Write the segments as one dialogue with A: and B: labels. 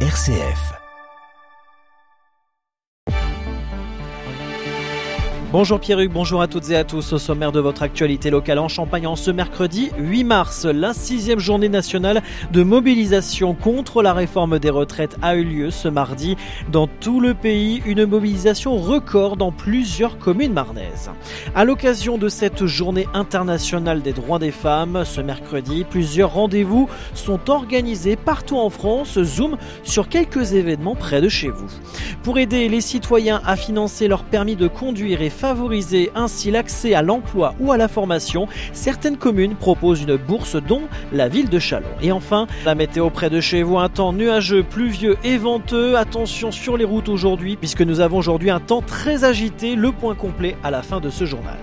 A: RCF.
B: Bonjour Pierruc, bonjour à toutes et à tous. Au sommaire de votre actualité locale en Champagne en ce mercredi 8 mars, la sixième journée nationale de mobilisation contre la réforme des retraites a eu lieu ce mardi. Dans tout le pays, une mobilisation record dans plusieurs communes marnaises. À l'occasion de cette journée internationale des droits des femmes, ce mercredi, plusieurs rendez-vous sont organisés partout en France. Zoom sur quelques événements près de chez vous. Pour aider les citoyens à financer leur permis de conduire et favoriser ainsi l'accès à l'emploi ou à la formation, certaines communes proposent une bourse dont la ville de Chalon. Et enfin, la météo près de chez vous, un temps nuageux, pluvieux et venteux. Attention sur les routes aujourd'hui puisque nous avons aujourd'hui un temps très agité. Le point complet à la fin de ce journal.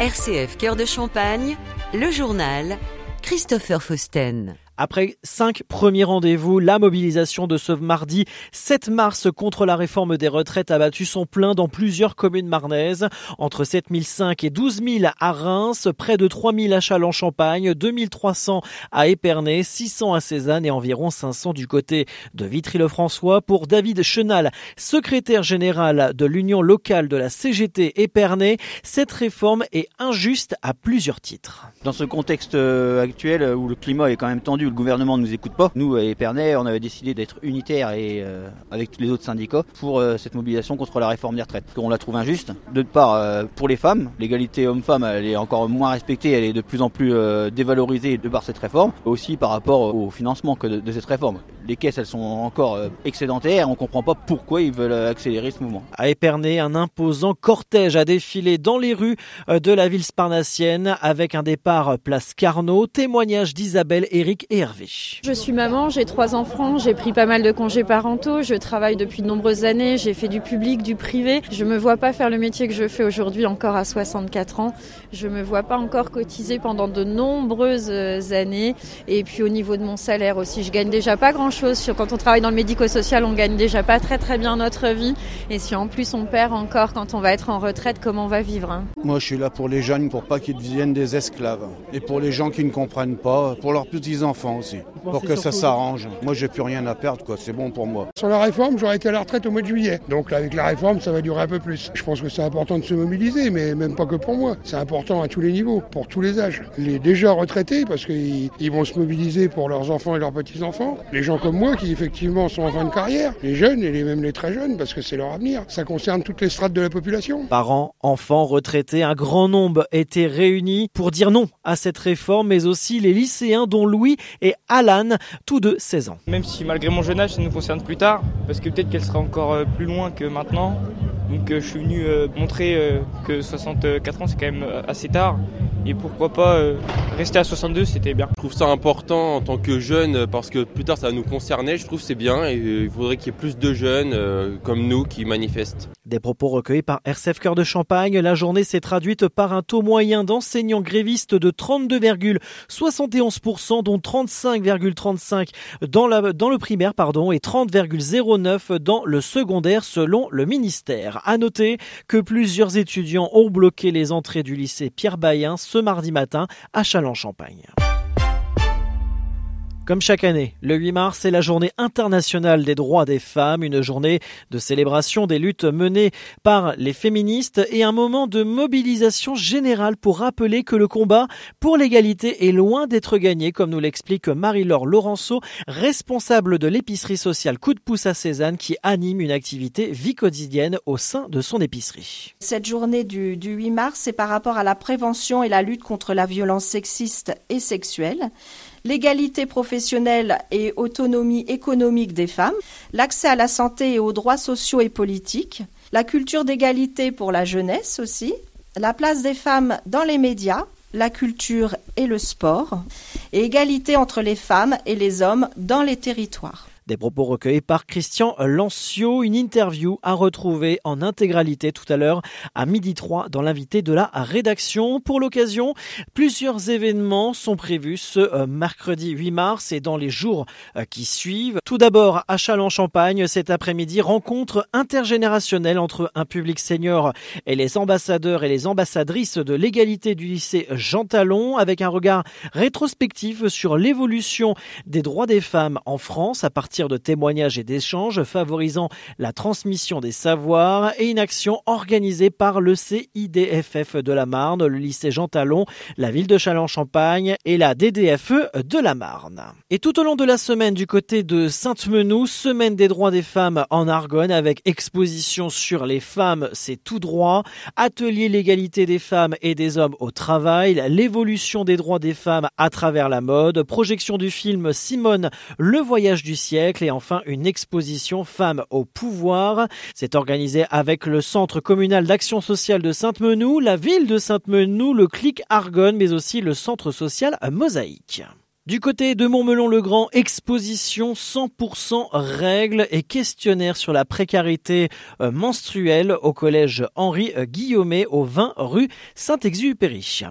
C: RCF Cœur de Champagne, le journal Christopher Fausten.
B: Après cinq premiers rendez-vous, la mobilisation de ce mardi 7 mars contre la réforme des retraites a battu son plein dans plusieurs communes marnaises. Entre 7005 et 12 000 à Reims, près de 3000 à Châlons-Champagne, 2300 à Épernay, 600 à Cézanne et environ 500 du côté de Vitry-le-François. Pour David Chenal, secrétaire général de l'Union locale de la CGT Épernay, cette réforme est injuste à plusieurs titres.
D: Dans ce contexte euh, actuel où le climat est quand même tendu, le gouvernement ne nous écoute pas. Nous, à Épernay, on avait décidé d'être unitaire et euh, avec les autres syndicats pour euh, cette mobilisation contre la réforme des retraites. On la trouve injuste. De part, euh, pour les femmes, l'égalité homme-femme, elle est encore moins respectée, elle est de plus en plus dévalorisée de par cette réforme. Aussi par rapport au financement de cette réforme. Les caisses, elles sont encore excédentaires. On comprend pas pourquoi ils veulent accélérer ce mouvement.
B: À Épernay, un imposant cortège a défilé dans les rues de la ville sparnassienne avec un départ place Carnot. Témoignage d'Isabelle, Eric et Hervé.
E: Je suis maman, j'ai trois enfants, j'ai pris pas mal de congés parentaux, je travaille depuis de nombreuses années, j'ai fait du public, du privé. Je me vois pas faire le métier que je fais aujourd'hui encore à 64 ans. Je me vois pas encore cotiser pendant de nombreuses années. Et puis au niveau de mon salaire aussi, je gagne déjà pas grand Quand on travaille dans le médico-social, on gagne déjà pas très très bien notre vie. Et si en plus on perd encore quand on va être en retraite, comment on va vivre hein?
F: Moi je suis là pour les jeunes, pour pas qu'ils deviennent des esclaves. Et pour les gens qui ne comprennent pas, pour leurs petits-enfants aussi pour que ça s'arrange. Moi, j'ai plus rien à perdre, quoi. C'est bon pour moi.
G: Sur la réforme, j'aurais été à la retraite au mois de juillet. Donc, là, avec la réforme, ça va durer un peu plus. Je pense que c'est important de se mobiliser, mais même pas que pour moi. C'est important à tous les niveaux, pour tous les âges. Les déjà retraités, parce qu'ils vont se mobiliser pour leurs enfants et leurs petits-enfants. Les gens comme moi, qui effectivement sont en fin de carrière. Les jeunes et les, même les très jeunes, parce que c'est leur avenir. Ça concerne toutes les strates de la population.
B: Parents, enfants, retraités, un grand nombre étaient réunis pour dire non à cette réforme, mais aussi les lycéens dont Louis et Alan, tous deux 16 ans.
H: Même si malgré mon jeune âge, ça nous concerne plus tard, parce que peut-être qu'elle sera encore euh, plus loin que maintenant. Donc euh, je suis venu euh, montrer que 64 ans c'est quand même assez tard. Et pourquoi pas rester à 62, c'était bien.
I: Je trouve ça important en tant que jeune parce que plus tard ça va nous concerner. Je trouve c'est bien et il faudrait qu'il y ait plus de jeunes comme nous qui manifestent.
B: Des propos recueillis par RCF Cœur de Champagne. La journée s'est traduite par un taux moyen d'enseignants grévistes de 32,71%, dont 35,35% dans, la, dans le primaire pardon, et 30,09% dans le secondaire selon le ministère. À noter que plusieurs étudiants ont bloqué les entrées du lycée Pierre Bayen ce mardi matin à Châlons-Champagne. Comme chaque année, le 8 mars est la journée internationale des droits des femmes, une journée de célébration des luttes menées par les féministes et un moment de mobilisation générale pour rappeler que le combat pour l'égalité est loin d'être gagné, comme nous l'explique Marie-Laure Laurenceau, responsable de l'épicerie sociale Coup de pouce à Cézanne, qui anime une activité vie quotidienne au sein de son épicerie.
J: Cette journée du, du 8 mars, c'est par rapport à la prévention et la lutte contre la violence sexiste et sexuelle l'égalité professionnelle et autonomie économique des femmes, l'accès à la santé et aux droits sociaux et politiques, la culture d'égalité pour la jeunesse aussi, la place des femmes dans les médias, la culture et le sport, et égalité entre les femmes et les hommes dans les territoires.
B: Des propos recueillis par Christian Lancio, une interview à retrouver en intégralité tout à l'heure à midi 3 dans l'invité de la rédaction. Pour l'occasion, plusieurs événements sont prévus ce euh, mercredi 8 mars et dans les jours euh, qui suivent. Tout d'abord, à Châlons-Champagne, cet après-midi, rencontre intergénérationnelle entre un public senior et les ambassadeurs et les ambassadrices de l'égalité du lycée Jean Talon avec un regard rétrospectif sur l'évolution des droits des femmes en France à partir de témoignages et d'échanges favorisant la transmission des savoirs et une action organisée par le CIDFF de la Marne, le lycée Jean Talon, la ville de Châlons-Champagne et la DDFE de la Marne. Et tout au long de la semaine du côté de Sainte-Menou, semaine des droits des femmes en Argonne avec exposition sur les femmes, c'est tout droit, atelier l'égalité des femmes et des hommes au travail, l'évolution des droits des femmes à travers la mode, projection du film Simone, le voyage du siècle et enfin une exposition femmes au pouvoir. C'est organisé avec le Centre communal d'action sociale de Sainte-Menou, la ville de Sainte-Menou, le Clic Argonne mais aussi le centre social Mosaïque. Du côté de Montmelon-le-Grand, exposition 100% règles et questionnaire sur la précarité euh, menstruelle au collège Henri Guillaumet au 20 rue Saint-Exupéry.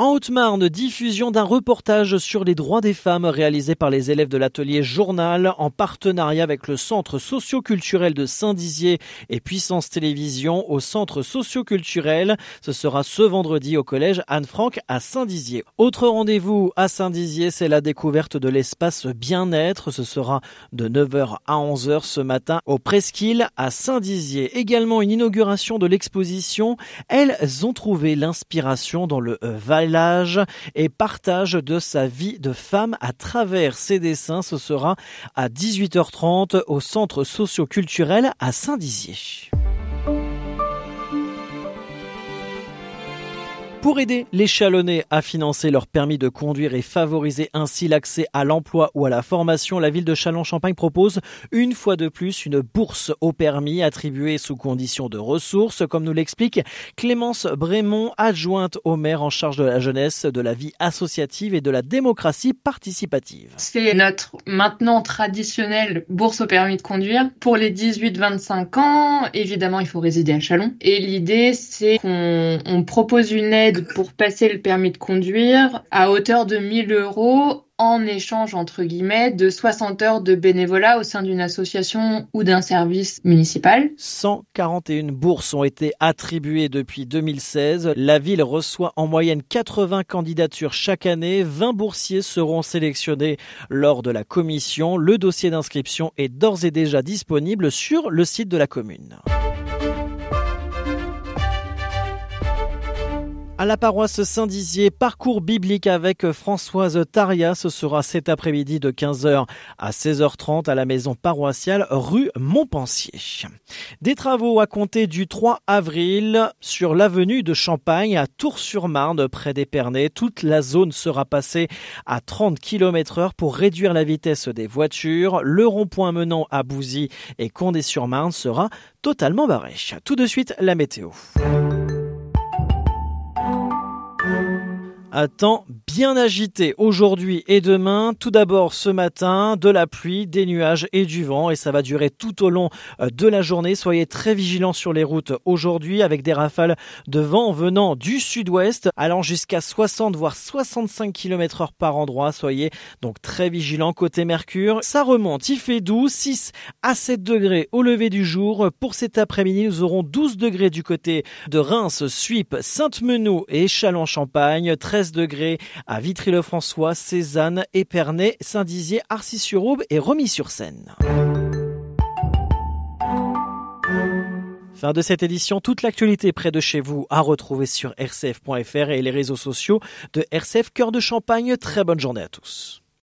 B: En Haute-Marne, diffusion d'un reportage sur les droits des femmes réalisé par les élèves de l'atelier Journal en partenariat avec le Centre socio-culturel de Saint-Dizier et Puissance Télévision au Centre socio-culturel. Ce sera ce vendredi au collège Anne-Franck à Saint-Dizier. Autre rendez-vous à Saint-Dizier, c'est la découverte de l'espace bien-être. Ce sera de 9h à 11h ce matin au Presqu'île à Saint-Dizier. Également une inauguration de l'exposition. Elles ont trouvé l'inspiration dans le Val et partage de sa vie de femme à travers ses dessins. Ce sera à 18h30 au centre socio-culturel à Saint-Dizier. Pour aider les Chalonnais à financer leur permis de conduire et favoriser ainsi l'accès à l'emploi ou à la formation, la ville de Châlons-Champagne propose une fois de plus une bourse au permis attribuée sous condition de ressources, comme nous l'explique Clémence Brémond, adjointe au maire en charge de la jeunesse, de la vie associative et de la démocratie participative.
A: C'est notre maintenant traditionnelle bourse au permis de conduire. Pour les 18-25 ans, évidemment, il faut résider à Chalon. Et l'idée, c'est qu'on propose une aide pour passer le permis de conduire à hauteur de 1000 euros en échange, entre guillemets, de 60 heures de bénévolat au sein d'une association ou d'un service municipal.
B: 141 bourses ont été attribuées depuis 2016. La ville reçoit en moyenne 80 candidatures chaque année. 20 boursiers seront sélectionnés lors de la commission. Le dossier d'inscription est d'ores et déjà disponible sur le site de la commune. À la paroisse Saint-Dizier, parcours biblique avec Françoise Taria. Ce sera cet après-midi de 15h à 16h30 à la maison paroissiale rue Montpensier. Des travaux à compter du 3 avril sur l'avenue de Champagne à Tours-sur-Marne près d'Épernay. Toute la zone sera passée à 30 km heure pour réduire la vitesse des voitures. Le rond-point menant à Bouzy et Condé-sur-Marne sera totalement barré. Tout de suite, la météo. Un temps bien agité aujourd'hui et demain. Tout d'abord ce matin, de la pluie, des nuages et du vent et ça va durer tout au long euh, de la journée. Soyez très vigilants sur les routes aujourd'hui avec des rafales de vent venant du sud-ouest allant jusqu'à 60 voire 65 km heure par endroit. Soyez donc très vigilants côté Mercure. Ça remonte, il fait doux, 6 à 7 degrés au lever du jour. Pour cet après-midi, nous aurons 12 degrés du côté de Reims, Suippes, Sainte-Menou et Châlons-Champagne, 13 degrés à Vitry-le-François, Cézanne, Épernay, Saint-Dizier, Arcis-sur-Aube et Remis-sur-Seine. Fin de cette édition, toute l'actualité près de chez vous à retrouver sur rcf.fr et les réseaux sociaux de RCF Cœur de Champagne. Très bonne journée à tous.